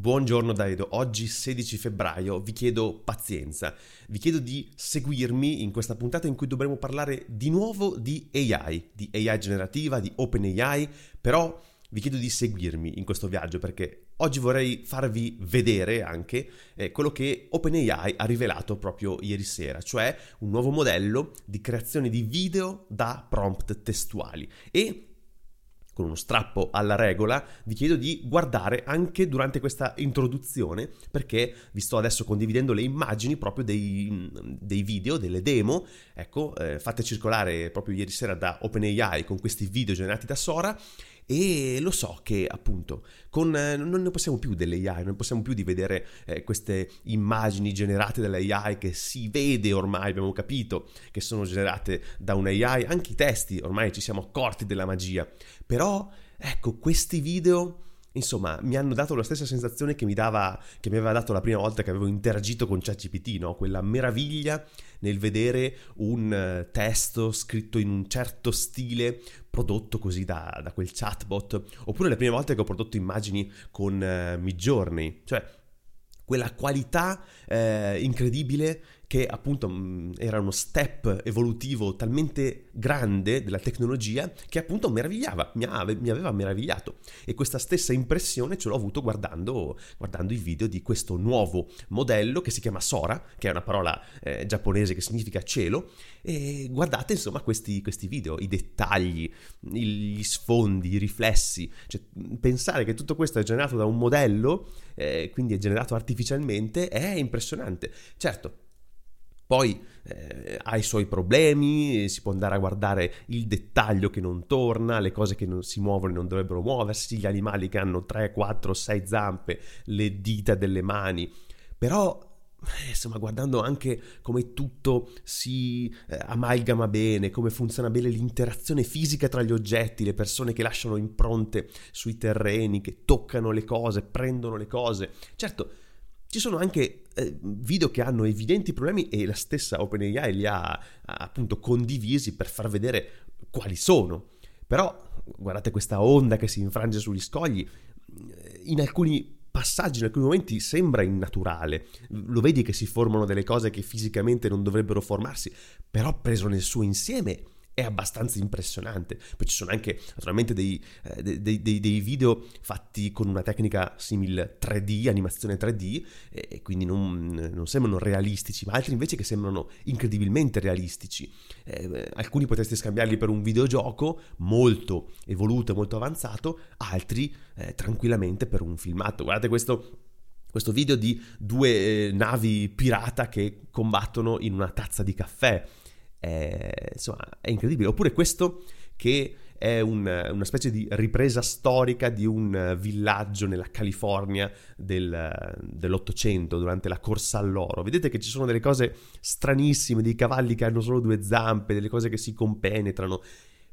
Buongiorno da Edo, oggi 16 febbraio vi chiedo pazienza, vi chiedo di seguirmi in questa puntata in cui dovremo parlare di nuovo di AI, di AI generativa, di OpenAI, però vi chiedo di seguirmi in questo viaggio perché oggi vorrei farvi vedere anche eh, quello che OpenAI ha rivelato proprio ieri sera, cioè un nuovo modello di creazione di video da prompt testuali. E con uno strappo alla regola, vi chiedo di guardare anche durante questa introduzione perché vi sto adesso condividendo le immagini proprio dei, dei video, delle demo, ecco, eh, fatte circolare proprio ieri sera da OpenAI con questi video generati da Sora e lo so che appunto con, eh, non ne possiamo più dell'AI, non possiamo più di vedere eh, queste immagini generate dall'AI che si vede ormai, abbiamo capito che sono generate da un AI, anche i testi ormai ci siamo accorti della magia, però ecco questi video insomma, mi hanno dato la stessa sensazione che mi, dava, che mi aveva dato la prima volta che avevo interagito con ChatGPT, no? quella meraviglia nel vedere un eh, testo scritto in un certo stile prodotto così da, da quel chatbot, oppure le prime volte che ho prodotto immagini con uh, Midjourney, cioè quella qualità eh, incredibile che appunto mh, mm, era uno step evolutivo talmente grande della tecnologia che appunto meravigliava, mi, ave, mi aveva meravigliato. E questa stessa impressione ce l'ho avuto guardando, guardando, i video di questo nuovo modello che si chiama Sora, che è una parola eh, giapponese che significa cielo. E guardate insomma questi, questi video, i dettagli, gli sfondi, i riflessi, cioè, pensare che tutto questo è generato da un modello, eh, quindi è generato artificialmente, è impressionante. Certo, poi eh, ha i suoi problemi, si può andare a guardare il dettaglio che non torna, le cose che non si muovono e non dovrebbero muoversi, gli animali che hanno 3, 4, 6 zampe, le dita delle mani. Però eh, insomma, guardando anche come tutto si eh, amalgama bene, come funziona bene l'interazione fisica tra gli oggetti, le persone che lasciano impronte sui terreni, che toccano le cose, prendono le cose. Certo, ci sono anche eh, video che hanno evidenti problemi e la stessa OpenAI li ha, ha appunto condivisi per far vedere quali sono. Però guardate questa onda che si infrange sugli scogli, in alcuni passaggi, in alcuni momenti sembra innaturale. Lo vedi che si formano delle cose che fisicamente non dovrebbero formarsi, però preso nel suo insieme è abbastanza impressionante. Poi ci sono anche naturalmente dei, eh, dei, dei, dei video fatti con una tecnica simile 3D, animazione 3D, e quindi non, non, sembrano realistici, ma altri invece che sembrano incredibilmente realistici. Eh, alcuni potreste scambiarli per un videogioco molto evoluto e molto avanzato, altri eh, tranquillamente per un filmato. Guardate questo questo video di due eh, navi pirata che combattono in una tazza di caffè è, insomma, è incredibile. Oppure questo che è un, una specie di ripresa storica di un villaggio nella California del, dell'Ottocento durante la corsa all'oro. Vedete che ci sono delle cose stranissime, dei cavalli che hanno solo due zampe, delle cose che si compenetrano.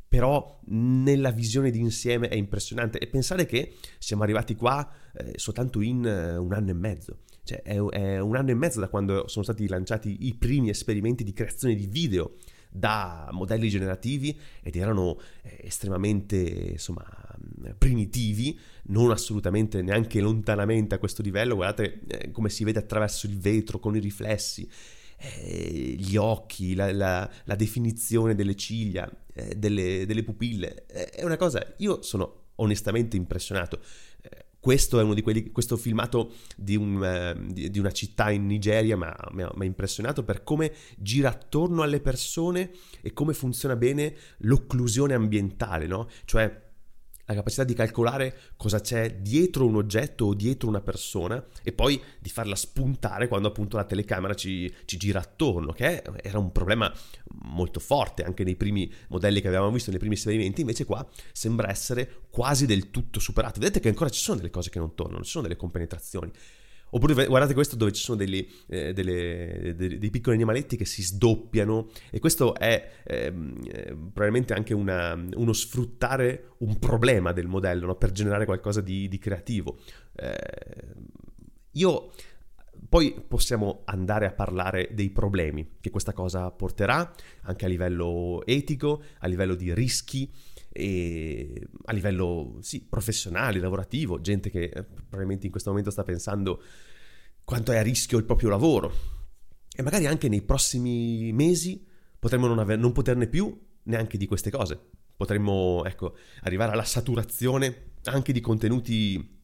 Però nella visione d'insieme è impressionante e pensare che siamo arrivati qua eh, soltanto in uh, un anno e mezzo. Cioè, è, è, un anno e mezzo da quando sono stati lanciati i primi esperimenti di creazione di video da modelli generativi ed erano eh, estremamente insomma primitivi, non assolutamente neanche lontanamente a questo livello. Guardate eh, come si vede attraverso il vetro con i riflessi. Eh, gli occhi, la, la, la, definizione delle ciglia, eh, delle, delle, pupille, eh, è una cosa, io sono onestamente impressionato questo è uno di quelli, questo filmato di, un, uh, di, di una città in Nigeria mi ha impressionato per come gira attorno alle persone e come funziona bene l'occlusione ambientale, no? Cioè la capacità di calcolare cosa c'è dietro un oggetto o dietro una persona e poi di farla spuntare quando appunto la telecamera ci, ci, gira attorno, che era un problema molto forte anche nei primi modelli che avevamo visto, nei primi esperimenti, invece qua sembra essere quasi del tutto superato. Vedete che ancora ci sono delle cose che non tornano, ci sono delle compenetrazioni. Oppure guardate questo dove ci sono degli, eh, delle, dei, dei, piccoli animaletti che si sdoppiano e questo è ehm, eh, probabilmente anche una, uno sfruttare un problema del modello no? per generare qualcosa di, di creativo. Eh, io poi possiamo andare a parlare dei problemi che questa cosa porterà anche a livello etico, a livello di rischi e a livello sì, professionale, lavorativo, gente che eh, probabilmente in questo momento sta pensando quanto è a rischio il proprio lavoro e magari anche nei prossimi mesi potremmo non, aver, non poterne più neanche di queste cose. Potremmo ecco, arrivare alla saturazione anche di contenuti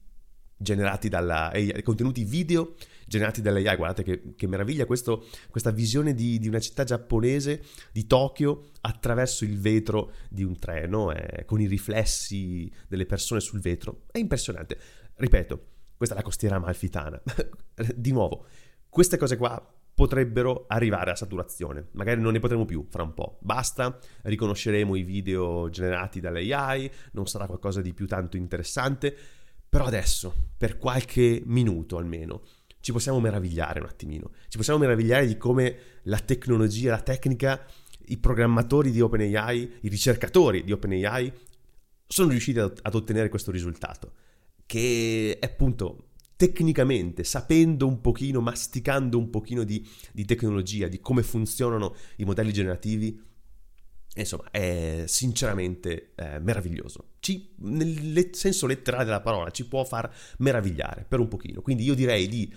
generati dalla AI, contenuti video generati dall'AI. Guardate che, che meraviglia questo, questa visione di, di, una città giapponese, di Tokyo, attraverso il vetro di un treno, eh, con i riflessi delle persone sul vetro. È impressionante. Ripeto, questa è la costiera amalfitana. di nuovo, queste cose qua potrebbero arrivare a saturazione. Magari non ne potremo più fra un po'. Basta, riconosceremo i video generati dall'AI, non sarà qualcosa di più tanto interessante. Però adesso, per qualche minuto almeno, ci possiamo meravigliare un attimino. Ci possiamo meravigliare di come la tecnologia, la tecnica, i programmatori di OpenAI, i ricercatori di OpenAI sono riusciti ad, ottenere questo risultato. Che è appunto tecnicamente, sapendo un pochino, masticando un pochino di, di tecnologia, di come funzionano i modelli generativi, insomma, è sinceramente eh, meraviglioso. Ci, nel senso letterale della parola, ci può far meravigliare per un pochino. Quindi io direi di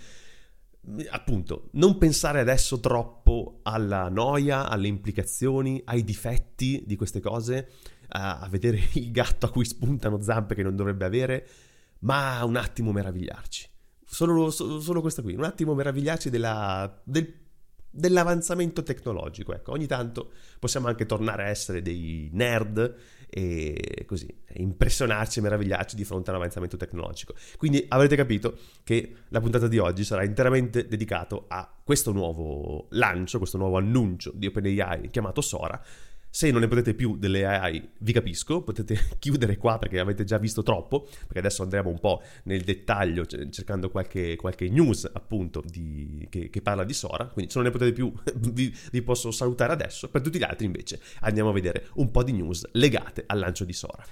appunto, non pensare adesso troppo alla noia, alle implicazioni, ai difetti di queste cose, a, a vedere il gatto a cui spuntano zampe che non dovrebbe avere, ma un attimo meravigliarci. Solo, solo, solo questo qui, un attimo meravigliarci della, del, dell'avanzamento tecnologico. Ecco, ogni tanto possiamo anche tornare a essere dei nerd e così impressionarci e meravigliarci di fronte all'avanzamento tecnologico. Quindi avrete capito che la puntata di oggi sarà interamente dedicato a questo nuovo lancio, questo nuovo annuncio di OpenAI chiamato Sora se non ne potete più delle AI, vi capisco, potete chiudere qua perché avete già visto troppo, perché adesso andremo un po' nel dettaglio cercando qualche, qualche news appunto di, che, che, parla di Sora, quindi se non ne potete più vi, vi posso salutare adesso, per tutti gli altri invece andiamo a vedere un po' di news legate al lancio di Sora.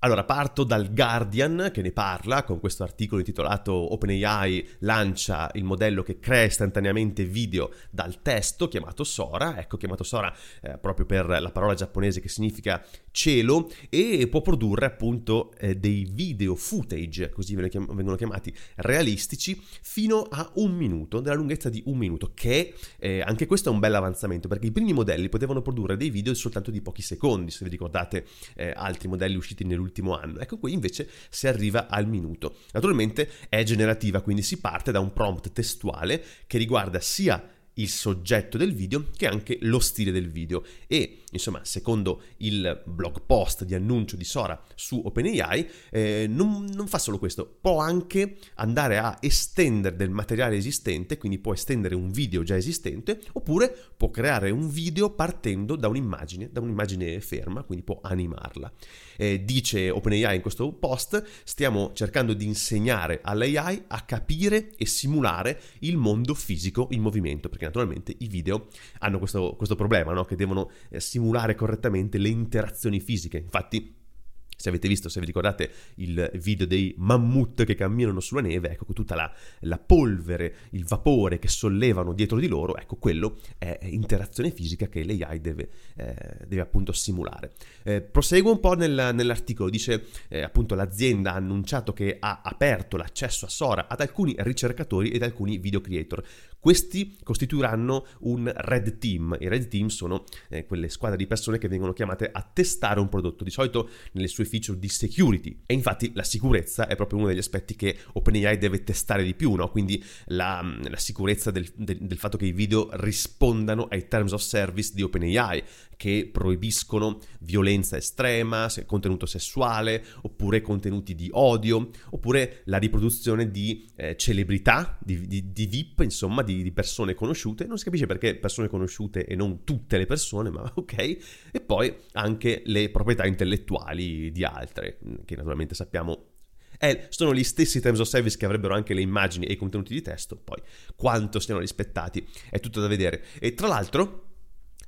Allora, parto dal Guardian che ne parla con questo articolo intitolato OpenAI lancia il modello che crea istantaneamente video dal testo chiamato Sora, ecco chiamato Sora eh, proprio per la parola giapponese che significa cielo e può produrre appunto eh, dei video footage, così vengono chiamati, realistici fino a un minuto, della lunghezza di un minuto, che eh, anche questo è un bel avanzamento perché i primi modelli potevano produrre dei video soltanto di pochi secondi, se vi ricordate eh, altri modelli usciti nell'ultimo nell'ultimo anno. Ecco qui invece si arriva al minuto. Naturalmente è generativa, quindi si parte da un prompt testuale che riguarda sia il soggetto del video che anche lo stile del video e insomma secondo il blog post di annuncio di Sora su OpenAI eh, non, non, fa solo questo può anche andare a estendere del materiale esistente quindi può estendere un video già esistente oppure può creare un video partendo da un'immagine da un'immagine ferma quindi può animarla eh, dice OpenAI in questo post stiamo cercando di insegnare all'AI a capire e simulare il mondo fisico in movimento perché naturalmente i video hanno questo, questo problema, no? che devono eh, simulare correttamente le interazioni fisiche. Infatti se avete visto, se vi ricordate il video dei mammut che camminano sulla neve, ecco tutta la, la, polvere, il vapore che sollevano dietro di loro, ecco quello è interazione fisica che l'AI deve, eh, deve appunto simulare. Eh, proseguo un po' nel, nell'articolo, dice eh, appunto l'azienda ha annunciato che ha aperto l'accesso a Sora ad alcuni ricercatori ed alcuni video creator. Questi costituiranno un red team. I red team sono eh, quelle squadre di persone che vengono chiamate a testare un prodotto, di solito nelle sue feature di security. E infatti la sicurezza è proprio uno degli aspetti che OpenAI deve testare di più, no? quindi la, la sicurezza del, del, del fatto che i video rispondano ai terms of service di OpenAI, che proibiscono violenza estrema, contenuto sessuale, oppure contenuti di odio, oppure la riproduzione di eh, celebrità, di, di, di, VIP, insomma, di, di, persone conosciute. Non si capisce perché persone conosciute e non tutte le persone, ma ok. E poi anche le proprietà intellettuali di altre, che naturalmente sappiamo eh, sono gli stessi terms of service che avrebbero anche le immagini e i contenuti di testo, poi quanto siano rispettati è tutto da vedere. E tra l'altro,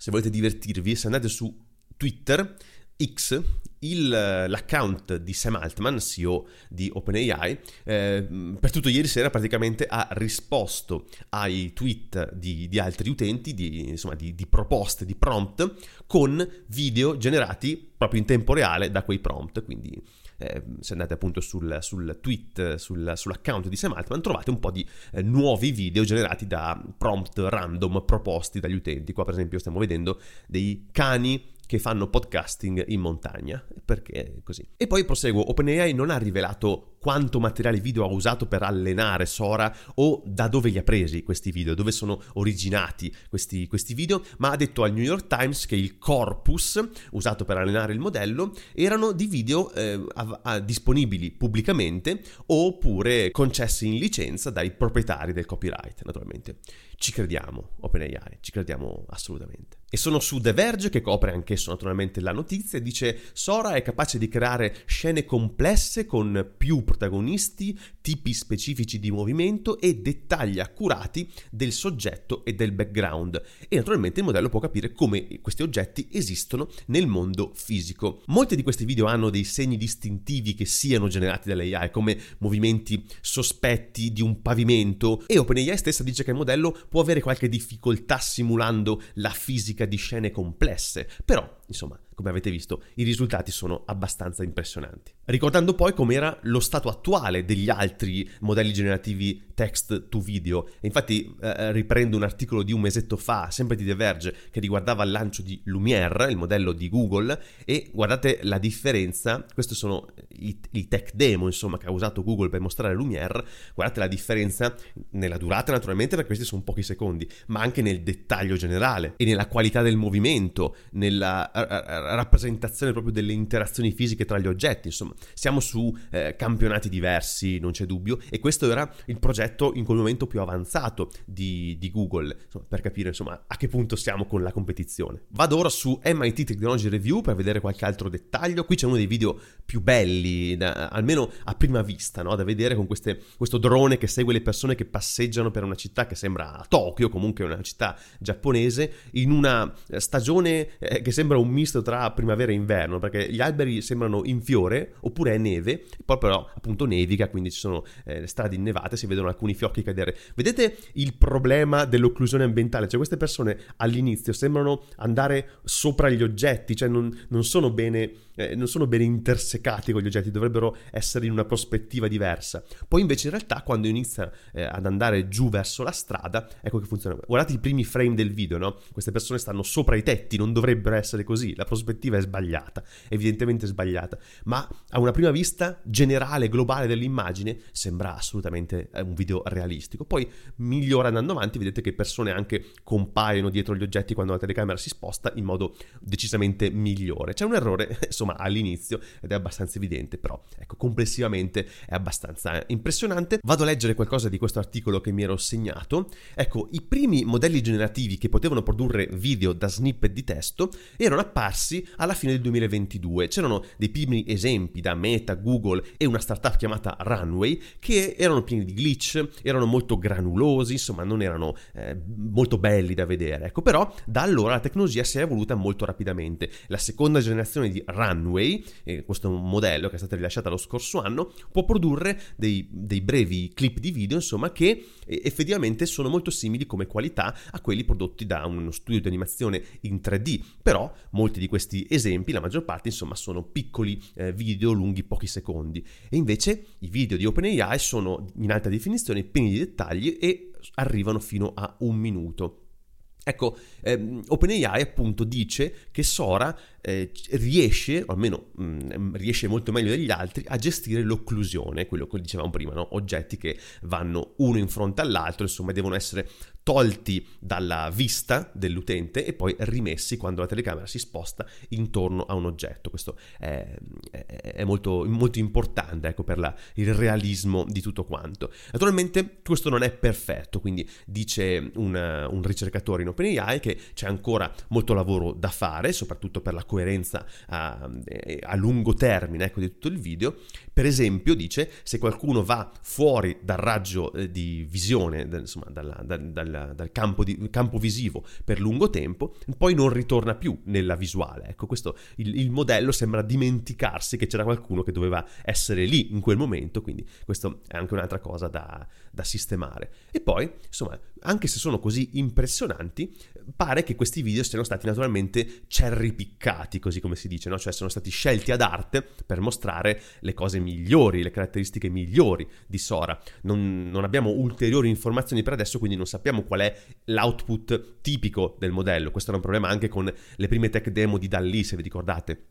se volete divertirvi, se andate su Twitter, X, il, l'account di Sam Altman, CEO di OpenAI, eh, per tutto ieri sera praticamente ha risposto ai tweet di, di altri utenti, di, insomma, di, di, proposte, di prompt, con video generati proprio in tempo reale da quei prompt. Quindi eh, se andate appunto sul, sul tweet, sul, sull'account di Sam Altman, trovate un po' di eh, nuovi video generati da prompt random proposti dagli utenti. Qua per esempio stiamo vedendo dei cani che fanno podcasting in montagna, perché così. E poi proseguo, OpenAI non ha rivelato quanto materiale video ha usato per allenare Sora o da dove li ha presi questi video, dove sono originati questi, questi video, ma ha detto al New York Times che il corpus usato per allenare il modello erano di video eh, a, a, disponibili pubblicamente oppure concessi in licenza dai proprietari del copyright, naturalmente. Ci crediamo, OpenAI, ci crediamo assolutamente. E sono su The Verge che copre anch'esso naturalmente la notizia e dice Sora è capace di creare scene complesse con più protagonisti, tipi specifici di movimento e dettagli accurati del soggetto e del background. E naturalmente il modello può capire come questi oggetti esistono nel mondo fisico. Molti di questi video hanno dei segni distintivi che siano generati dall'AI, come movimenti sospetti di un pavimento e OpenAI stessa dice che il modello può avere qualche difficoltà simulando la fisica di scene complesse, però, insomma, come avete visto, i risultati sono abbastanza impressionanti. Ricordando poi com'era lo stato attuale degli altri modelli generativi text to video. infatti eh, riprendo un articolo di un mesetto fa, sempre di The Verge, che riguardava il lancio di Lumiere, il modello di Google, e guardate la differenza, questi sono i, i tech demo, insomma, che ha usato Google per mostrare Lumiere, guardate la differenza nella durata naturalmente, perché questi sono pochi secondi, ma anche nel dettaglio generale e nella qualità del movimento, nella rappresentazione proprio delle interazioni fisiche tra gli oggetti, insomma, siamo su eh, campionati diversi, non c'è dubbio, e questo era il progetto in quel momento più avanzato di, di Google, insomma, per capire insomma a che punto siamo con la competizione. Vado ora su MIT Technology Review per vedere qualche altro dettaglio, qui c'è uno dei video più belli, da, almeno a prima vista, no? da vedere con queste, questo drone che segue le persone che passeggiano per una città che sembra Tokyo, comunque una città giapponese, in una stagione eh, che sembra un misto tra primavera e inverno, perché gli alberi sembrano in fiore, oppure è neve, poi però appunto nevica, quindi ci sono eh, strade innevate, si vedono alcuni fiocchi cadere. Vedete il problema dell'occlusione ambientale? Cioè queste persone all'inizio sembrano andare sopra gli oggetti, cioè non, non sono bene eh, non sono bene intersecati con gli oggetti, dovrebbero essere in una prospettiva diversa. Poi invece in realtà quando inizia eh, ad andare giù verso la strada, ecco che funziona. Guardate i primi frame del video, no? Queste persone stanno sopra i tetti, non dovrebbero essere così, la prospettiva è sbagliata, evidentemente sbagliata, ma a una prima vista generale, globale dell'immagine sembra assolutamente eh, un video realistico. Poi migliora andando avanti, vedete che persone anche compaiono dietro gli oggetti quando la telecamera si sposta in modo decisamente migliore. C'è un errore, insomma, insomma all'inizio ed è abbastanza evidente, però ecco complessivamente è abbastanza impressionante. Vado a leggere qualcosa di questo articolo che mi ero segnato. Ecco, i primi modelli generativi che potevano produrre video da snippet di testo erano apparsi alla fine del 2022. C'erano dei primi esempi da Meta, Google e una startup chiamata Runway che erano pieni di glitch, erano molto granulosi, insomma non erano eh, molto belli da vedere. Ecco, però da allora la tecnologia si è evoluta molto rapidamente. La seconda generazione di Runway eh, questo modello che è stato rilasciato lo scorso anno, può produrre dei, dei brevi clip di video, insomma, che eh, effettivamente sono molto simili come qualità a quelli prodotti da uno studio di animazione in 3D. Però molti di questi esempi, la maggior parte, insomma, sono piccoli eh, video lunghi pochi secondi. E invece i video di OpenAI sono in alta definizione, pieni di dettagli e arrivano fino a un minuto. Ecco, ehm, OpenAI appunto dice che Sora eh, riesce, o almeno mh, mm, riesce molto meglio degli altri, a gestire l'occlusione, quello che dicevamo prima, no? oggetti che vanno uno in fronte all'altro, insomma devono essere tolti dalla vista dell'utente e poi rimessi quando la telecamera si sposta intorno a un oggetto. Questo è, è, è molto, molto, importante ecco, per la, il realismo di tutto quanto. Naturalmente questo non è perfetto, quindi dice un, un ricercatore in OpenAI che c'è ancora molto lavoro da fare, soprattutto per la coerenza a, a lungo termine ecco, di tutto il video. Per esempio, dice, se qualcuno va fuori dal raggio eh, di visione, insomma, dalla, dal, dal dal, campo, di, campo, visivo per lungo tempo, poi non ritorna più nella visuale. Ecco, questo il, il, modello sembra dimenticarsi che c'era qualcuno che doveva essere lì in quel momento, quindi questo è anche un'altra cosa da, da sistemare. E poi, insomma, anche se sono così impressionanti, pare che questi video siano stati naturalmente cherry piccati, così come si dice, no? cioè sono stati scelti ad arte per mostrare le cose migliori, le caratteristiche migliori di Sora. Non, non abbiamo ulteriori informazioni per adesso, quindi non sappiamo qual è l'output tipico del modello. Questo era un problema anche con le prime tech demo di Dalli, se vi ricordate.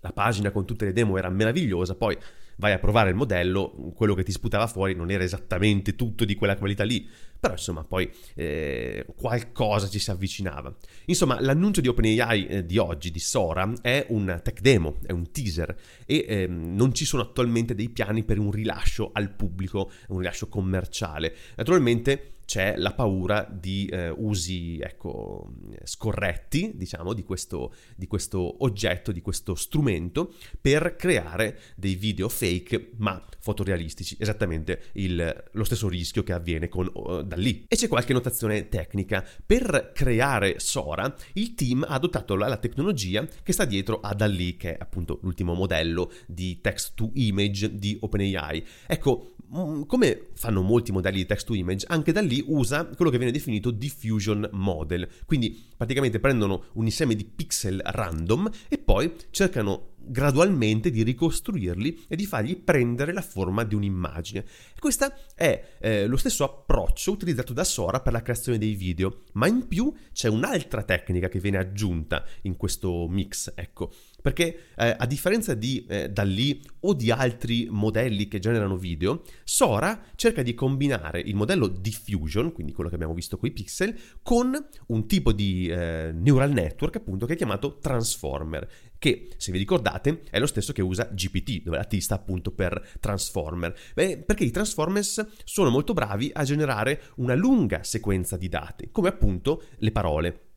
La pagina con tutte le demo era meravigliosa, poi vai a provare il modello, quello che ti sputava fuori non era esattamente tutto di quella qualità lì, però insomma poi eh, qualcosa ci si avvicinava. Insomma, l'annuncio di OpenAI eh, di oggi, di Sora, è un tech demo, è un teaser e eh, non ci sono attualmente dei piani per un rilascio al pubblico, un rilascio commerciale. Naturalmente c'è la paura di eh, usi ecco, scorretti, diciamo, di questo, di questo oggetto, di questo strumento per creare dei video fake ma fotorealistici, esattamente il, lo stesso rischio che avviene con uh, da lì. E c'è qualche notazione tecnica. Per creare Sora, il team ha adottato la, la tecnologia che sta dietro a DALI, che è appunto l'ultimo modello di text to image di OpenAI. Ecco, Mm, come fanno molti modelli di text to image, anche da lì usa quello che viene definito diffusion model. Quindi praticamente prendono un insieme di pixel random e poi cercano gradualmente di ricostruirli e di fargli prendere la forma di un'immagine. Questo è eh, lo stesso approccio utilizzato da Sora per la creazione dei video, ma in più c'è un'altra tecnica che viene aggiunta in questo mix, ecco. Perché eh, a differenza di eh, Dalli o di altri modelli che generano video, Sora cerca di combinare il modello diffusion, quindi quello che abbiamo visto con i pixel, con un tipo di eh, neural network appunto che è chiamato transformer che se vi ricordate è lo stesso che usa GPT, dove la T sta appunto per Transformer. Beh, perché i Transformers sono molto bravi a generare una lunga sequenza di dati, come appunto le parole.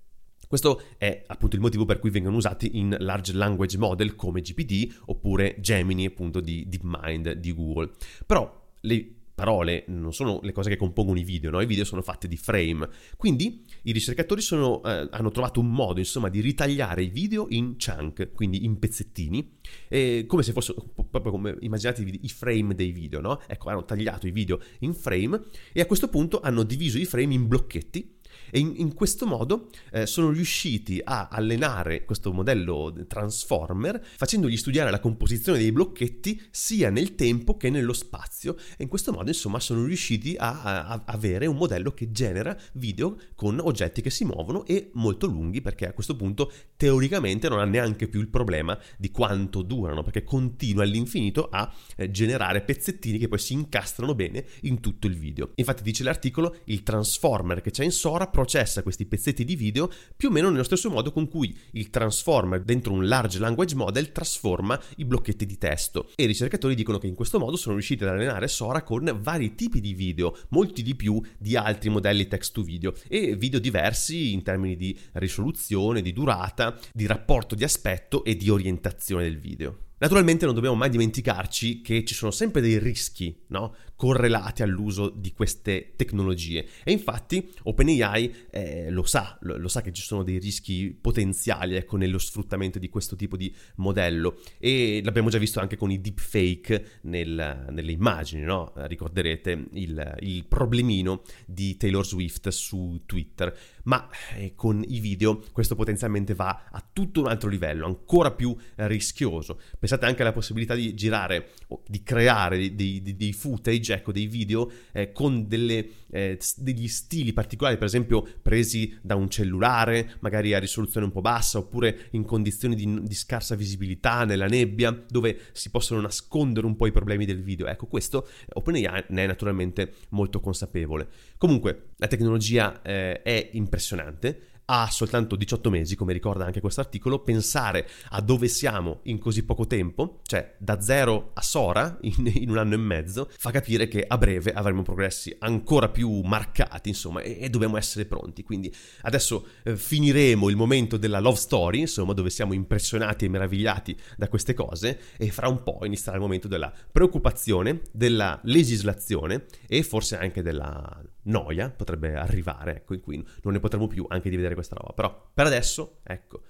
Questo è appunto il motivo per cui vengono usati in large language model come GPT oppure Gemini appunto di DeepMind di Google. Però le parole non sono le cose che compongono i video, no? i video sono fatti di frame. Quindi i ricercatori sono, eh, hanno trovato un modo insomma di ritagliare i video in chunk, quindi in pezzettini, eh, come se fossero proprio come immaginatevi i frame dei video, no? Ecco, hanno tagliato i video in frame e a questo punto hanno diviso i frame in blocchetti e in, in questo modo eh, sono riusciti a allenare questo modello transformer facendogli studiare la composizione dei blocchetti sia nel tempo che nello spazio e in questo modo insomma sono riusciti a, a, a avere un modello che genera video con oggetti che si muovono e molto lunghi perché a questo punto teoricamente non ha neanche più il problema di quanto durano perché continua all'infinito a eh, generare pezzettini che poi si incastrano bene in tutto il video. Infatti dice l'articolo il transformer che c'è in Sora processa questi pezzetti di video più o meno nello stesso modo con cui il transformer dentro un large language model trasforma i blocchetti di testo. E i ricercatori dicono che in questo modo sono riusciti ad allenare Sora con vari tipi di video, molti di più di altri modelli text to video e video diversi in termini di risoluzione, di durata, di rapporto di aspetto e di orientazione del video. Naturalmente non dobbiamo mai dimenticarci che ci sono sempre dei rischi no? Correlati all'uso di queste tecnologie e infatti OpenAI eh, lo sa, lo, lo, sa che ci sono dei rischi potenziali ecco, nello sfruttamento di questo tipo di modello e l'abbiamo già visto anche con i deepfake nel, nelle immagini, no? ricorderete il, il, problemino di Taylor Swift su Twitter, ma eh, con i video questo potenzialmente va a tutto un altro livello, ancora più rischioso. Pensate anche alla possibilità di girare o di creare dei, dei, dei footage, ecco, dei video eh, con delle, eh, degli stili particolari, per esempio presi da un cellulare, magari a risoluzione un po' bassa, oppure in condizioni di, di scarsa visibilità, nella nebbia, dove si possono nascondere un po' i problemi del video. Ecco, questo OpenAI ne è naturalmente molto consapevole. Comunque, la tecnologia eh, è impressionante ha soltanto 18 mesi, come ricorda anche questo articolo, pensare a dove siamo in così poco tempo, cioè da zero a Sora in, in un anno e mezzo, fa capire che a breve avremo progressi ancora più marcati, insomma, e, e dobbiamo essere pronti. Quindi adesso eh, finiremo il momento della love story, insomma, dove siamo impressionati e meravigliati da queste cose, e fra un po' inizierà il momento della preoccupazione, della legislazione e forse anche della noia potrebbe arrivare, ecco, in cui non ne potremo più anche di vedere questa roba. Però per adesso, ecco,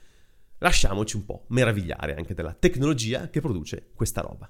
lasciamoci un po' meravigliare anche della tecnologia che produce questa roba.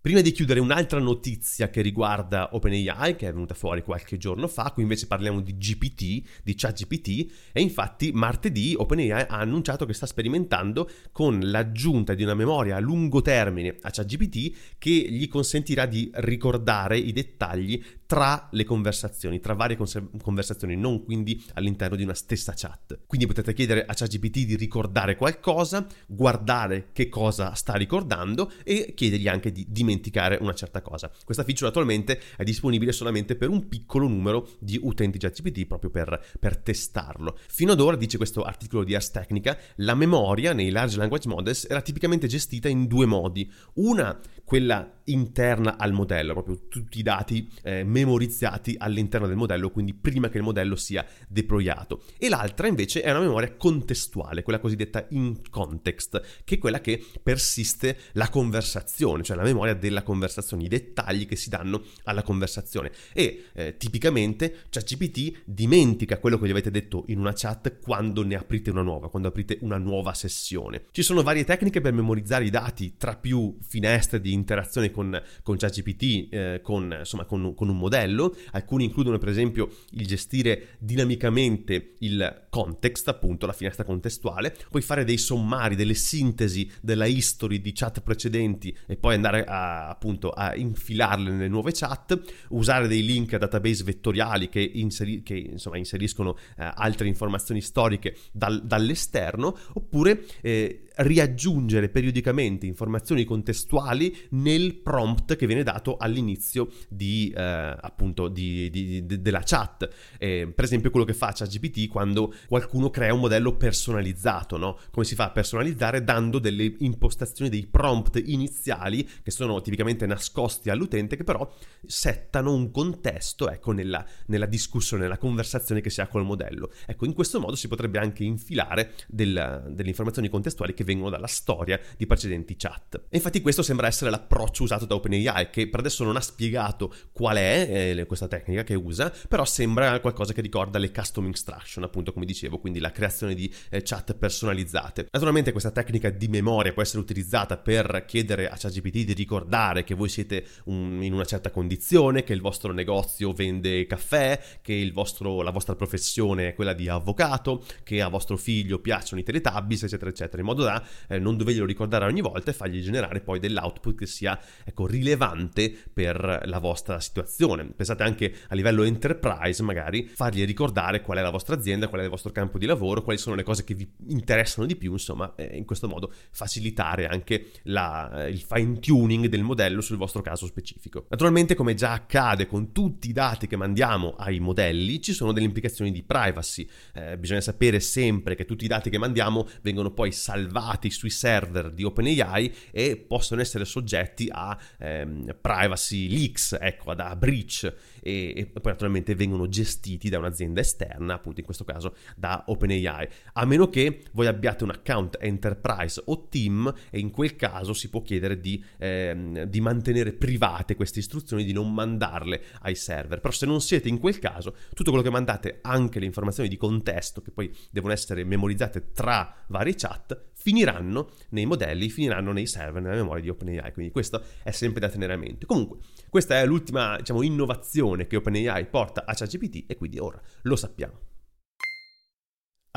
Prima di chiudere un'altra notizia che riguarda OpenAI, che è venuta fuori qualche giorno fa, qui invece parliamo di GPT, di ChatGPT, e infatti martedì OpenAI ha annunciato che sta sperimentando con l'aggiunta di una memoria a lungo termine a ChatGPT che gli consentirà di ricordare i dettagli tra le conversazioni, tra varie cons- conversazioni, non quindi all'interno di una stessa chat. Quindi potete chiedere a ChatGPT di ricordare qualcosa, guardare che cosa sta ricordando e chiedergli anche di dimenticare una certa cosa. Questa feature attualmente è disponibile solamente per un piccolo numero di utenti ChatGPT proprio per, per testarlo. Fino ad ora, dice questo articolo di Ars Technica, la memoria nei large language models era tipicamente gestita in due modi. Una, quella interna al modello, proprio tutti i dati eh, memorizzati all'interno del modello, quindi prima che il modello sia deployato. E l'altra invece è una memoria contestuale, quella cosiddetta in context, che è quella che persiste la conversazione, cioè la memoria della conversazione, i dettagli che si danno alla conversazione. E eh, tipicamente ChatGPT dimentica quello che gli avete detto in una chat quando ne aprite una nuova, quando aprite una nuova sessione. Ci sono varie tecniche per memorizzare i dati tra più finestre di interazione con, con ChatGPT, eh, con, insomma, con, con, un modello. Alcuni includono per esempio il gestire dinamicamente il context, appunto la finestra contestuale, puoi fare dei sommari, delle sintesi della history di chat precedenti e poi andare a, appunto a infilarle nelle nuove chat, usare dei link a database vettoriali che, inseri- che insomma, inseriscono eh, altre informazioni storiche dal, dall'esterno, oppure eh, riaggiungere periodicamente informazioni contestuali nel prompt che viene dato all'inizio di, eh, appunto, di, di, della chat. Eh, per esempio quello che fa ChatGPT quando qualcuno crea un modello personalizzato, no? Come si fa a personalizzare? Dando delle impostazioni, dei prompt iniziali che sono tipicamente nascosti all'utente che però settano un contesto, ecco, nella, nella discussione, nella conversazione che si ha col modello. Ecco, in questo modo si potrebbe anche infilare del, delle informazioni contestuali che vengono dalla storia di precedenti chat. E infatti questo sembra essere l'approccio usato da OpenAI, che per adesso non ha spiegato qual è eh, questa tecnica che usa, però sembra qualcosa che ricorda le custom instruction, appunto come dicevo, quindi la creazione di eh, chat personalizzate. Naturalmente questa tecnica di memoria può essere utilizzata per chiedere a ChatGPT di ricordare che voi siete un, in una certa condizione, che il vostro negozio vende caffè, che vostro, la vostra professione è quella di avvocato, che a vostro figlio piacciono i teletubbies, eccetera, eccetera, in modo da eh, non doverglielo ricordare ogni volta e fargli generare poi dell'output che sia ecco, rilevante per la vostra situazione. Pensate anche a livello enterprise, magari fargli ricordare qual è la vostra azienda, qual è il vostro campo di lavoro, quali sono le cose che vi interessano di più, insomma, eh, in questo modo facilitare anche la, eh, il fine tuning del modello sul vostro caso specifico. Naturalmente, come già accade con tutti i dati che mandiamo ai modelli, ci sono delle implicazioni di privacy. Eh, bisogna sapere sempre che tutti i dati che mandiamo vengono poi salvati sui server di OpenAI e possono essere soggetti a ehm, privacy leaks, ecco, a breach e, e, poi naturalmente vengono gestiti da un'azienda esterna, appunto in questo caso da OpenAI, a meno che voi abbiate un account enterprise o team e in quel caso si può chiedere di, ehm, di mantenere private queste istruzioni, di non mandarle ai server, però se non siete in quel caso, tutto quello che mandate, anche le informazioni di contesto che poi devono essere memorizzate tra varie chat, finiranno nei modelli, finiranno nei server, nella memoria di OpenAI, quindi questo è sempre da tenere a mente. Comunque, questa è l'ultima diciamo, innovazione che OpenAI porta a ChatGPT e quindi ora lo sappiamo.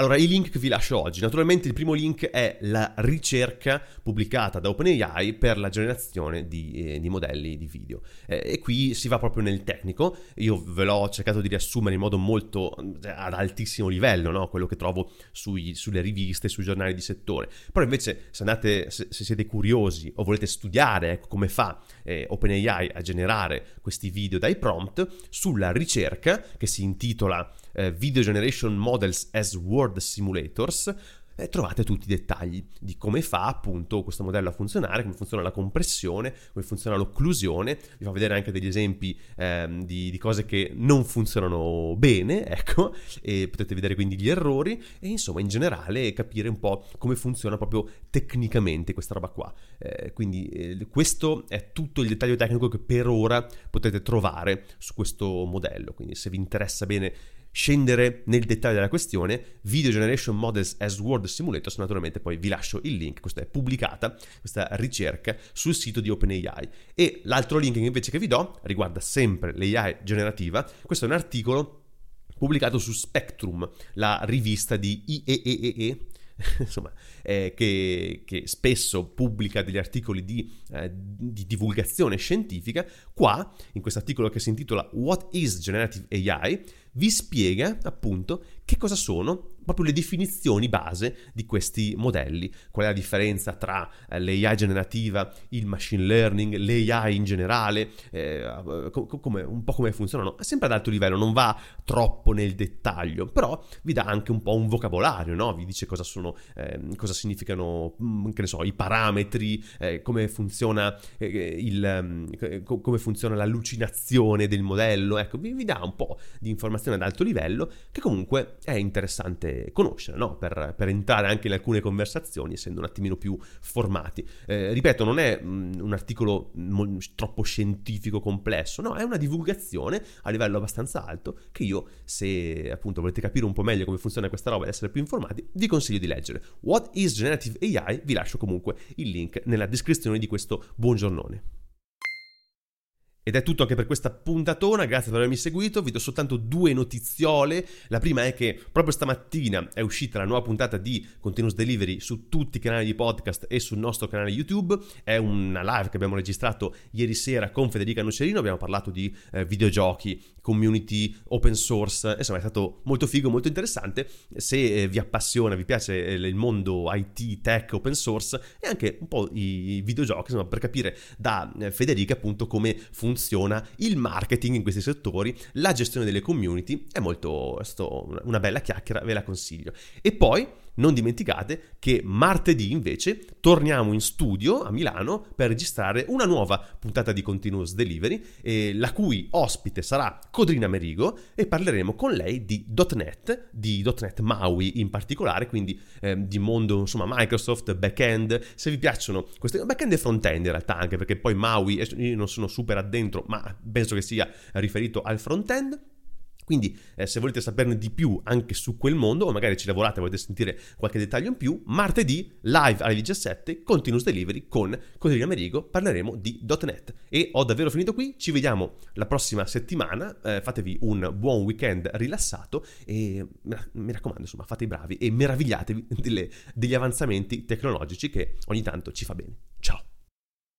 Allora, i link che vi lascio oggi. Naturalmente il primo link è la ricerca pubblicata da OpenAI per la generazione di, eh, di modelli di video. Eh, e qui si va proprio nel tecnico. Io ve l'ho cercato di riassumere in modo molto cioè, ad altissimo livello, no? quello che trovo sui, sulle riviste, sui giornali di settore. Però invece se, andate, se, se siete curiosi o volete studiare ecco, come fa eh, OpenAI a generare questi video dai prompt, sulla ricerca che si intitola eh, Video Generation Models as Word Simulators, eh, trovate tutti i dettagli di come fa appunto questo modello a funzionare, come funziona la compressione, come funziona l'occlusione, vi fa vedere anche degli esempi ehm, di, di, cose che non funzionano bene, ecco, e potete vedere quindi gli errori e insomma in generale capire un po' come funziona proprio tecnicamente questa roba qua. Eh, quindi eh, questo è tutto il dettaglio tecnico che per ora potete trovare su questo modello, quindi se vi interessa bene scendere nel dettaglio della questione, Video Generation Models as World Simulators, naturalmente poi vi lascio il link, questa è pubblicata, questa ricerca sul sito di OpenAI. E l'altro link invece che vi do riguarda sempre l'AI generativa, questo è un articolo pubblicato su Spectrum, la rivista di IEEE, insomma, eh, che, che, spesso pubblica degli articoli di, eh, di divulgazione scientifica, qua, in questo articolo che si intitola What is Generative AI, vi spiega appunto che cosa sono proprio le definizioni base di questi modelli, qual è la differenza tra eh, l'AI generativa, il machine learning, l'AI in generale, eh, come, un po' come funzionano, sempre ad alto livello, non va troppo nel dettaglio, però vi dà anche un po' un vocabolario, no? vi dice cosa sono, eh, cosa significano, mm, che ne so, i parametri, eh, come funziona eh, il, mm, come funziona l'allucinazione del modello, ecco, vi, vi dà un po' di informazione ad alto livello che comunque è interessante conoscere, no? per, per, entrare anche in alcune conversazioni, essendo un attimino più formati. Eh, ripeto, non è mh, mm, un articolo mo- troppo scientifico complesso, no, è una divulgazione a livello abbastanza alto che io, se appunto volete capire un po' meglio come funziona questa roba e essere più informati, vi consiglio di leggere. What is Generative AI? Vi lascio comunque il link nella descrizione di questo buongiornone. Ed è tutto anche per questa puntatona, grazie per avermi seguito, vi do soltanto due notiziole. La prima è che proprio stamattina è uscita la nuova puntata di Continuous Delivery su tutti i canali di podcast e sul nostro canale YouTube. È una live che abbiamo registrato ieri sera con Federica Nocerino, abbiamo parlato di eh, videogiochi, community, open source, insomma è stato molto figo, molto interessante. Se eh, vi appassiona, vi piace eh, il mondo IT, tech, open source e anche un po' i videogiochi, insomma per capire da eh, Federica appunto come funziona funziona il marketing in questi settori, la gestione delle community, è molto è una bella chiacchiera, ve la consiglio. E poi non dimenticate che martedì invece torniamo in studio a Milano per registrare una nuova puntata di Continuous Delivery, eh, la cui ospite sarà Codrina Merigo e parleremo con lei di .NET, di .NET MAUI in particolare, quindi eh, di mondo insomma Microsoft, backend, se vi piacciono queste backend e frontend in realtà anche perché poi MAUI, io non sono super addentro ma penso che sia riferito al frontend quindi eh, se volete saperne di più anche su quel mondo, o magari ci lavorate e volete sentire qualche dettaglio in più, martedì live alle 17, Continuous Delivery con Codrina Merigo, parleremo di .NET. E ho davvero finito qui, ci vediamo la prossima settimana, eh, fatevi un buon weekend rilassato e mi raccomando, insomma, fate i bravi e meravigliatevi delle, degli avanzamenti tecnologici che ogni tanto ci fa bene. Ciao!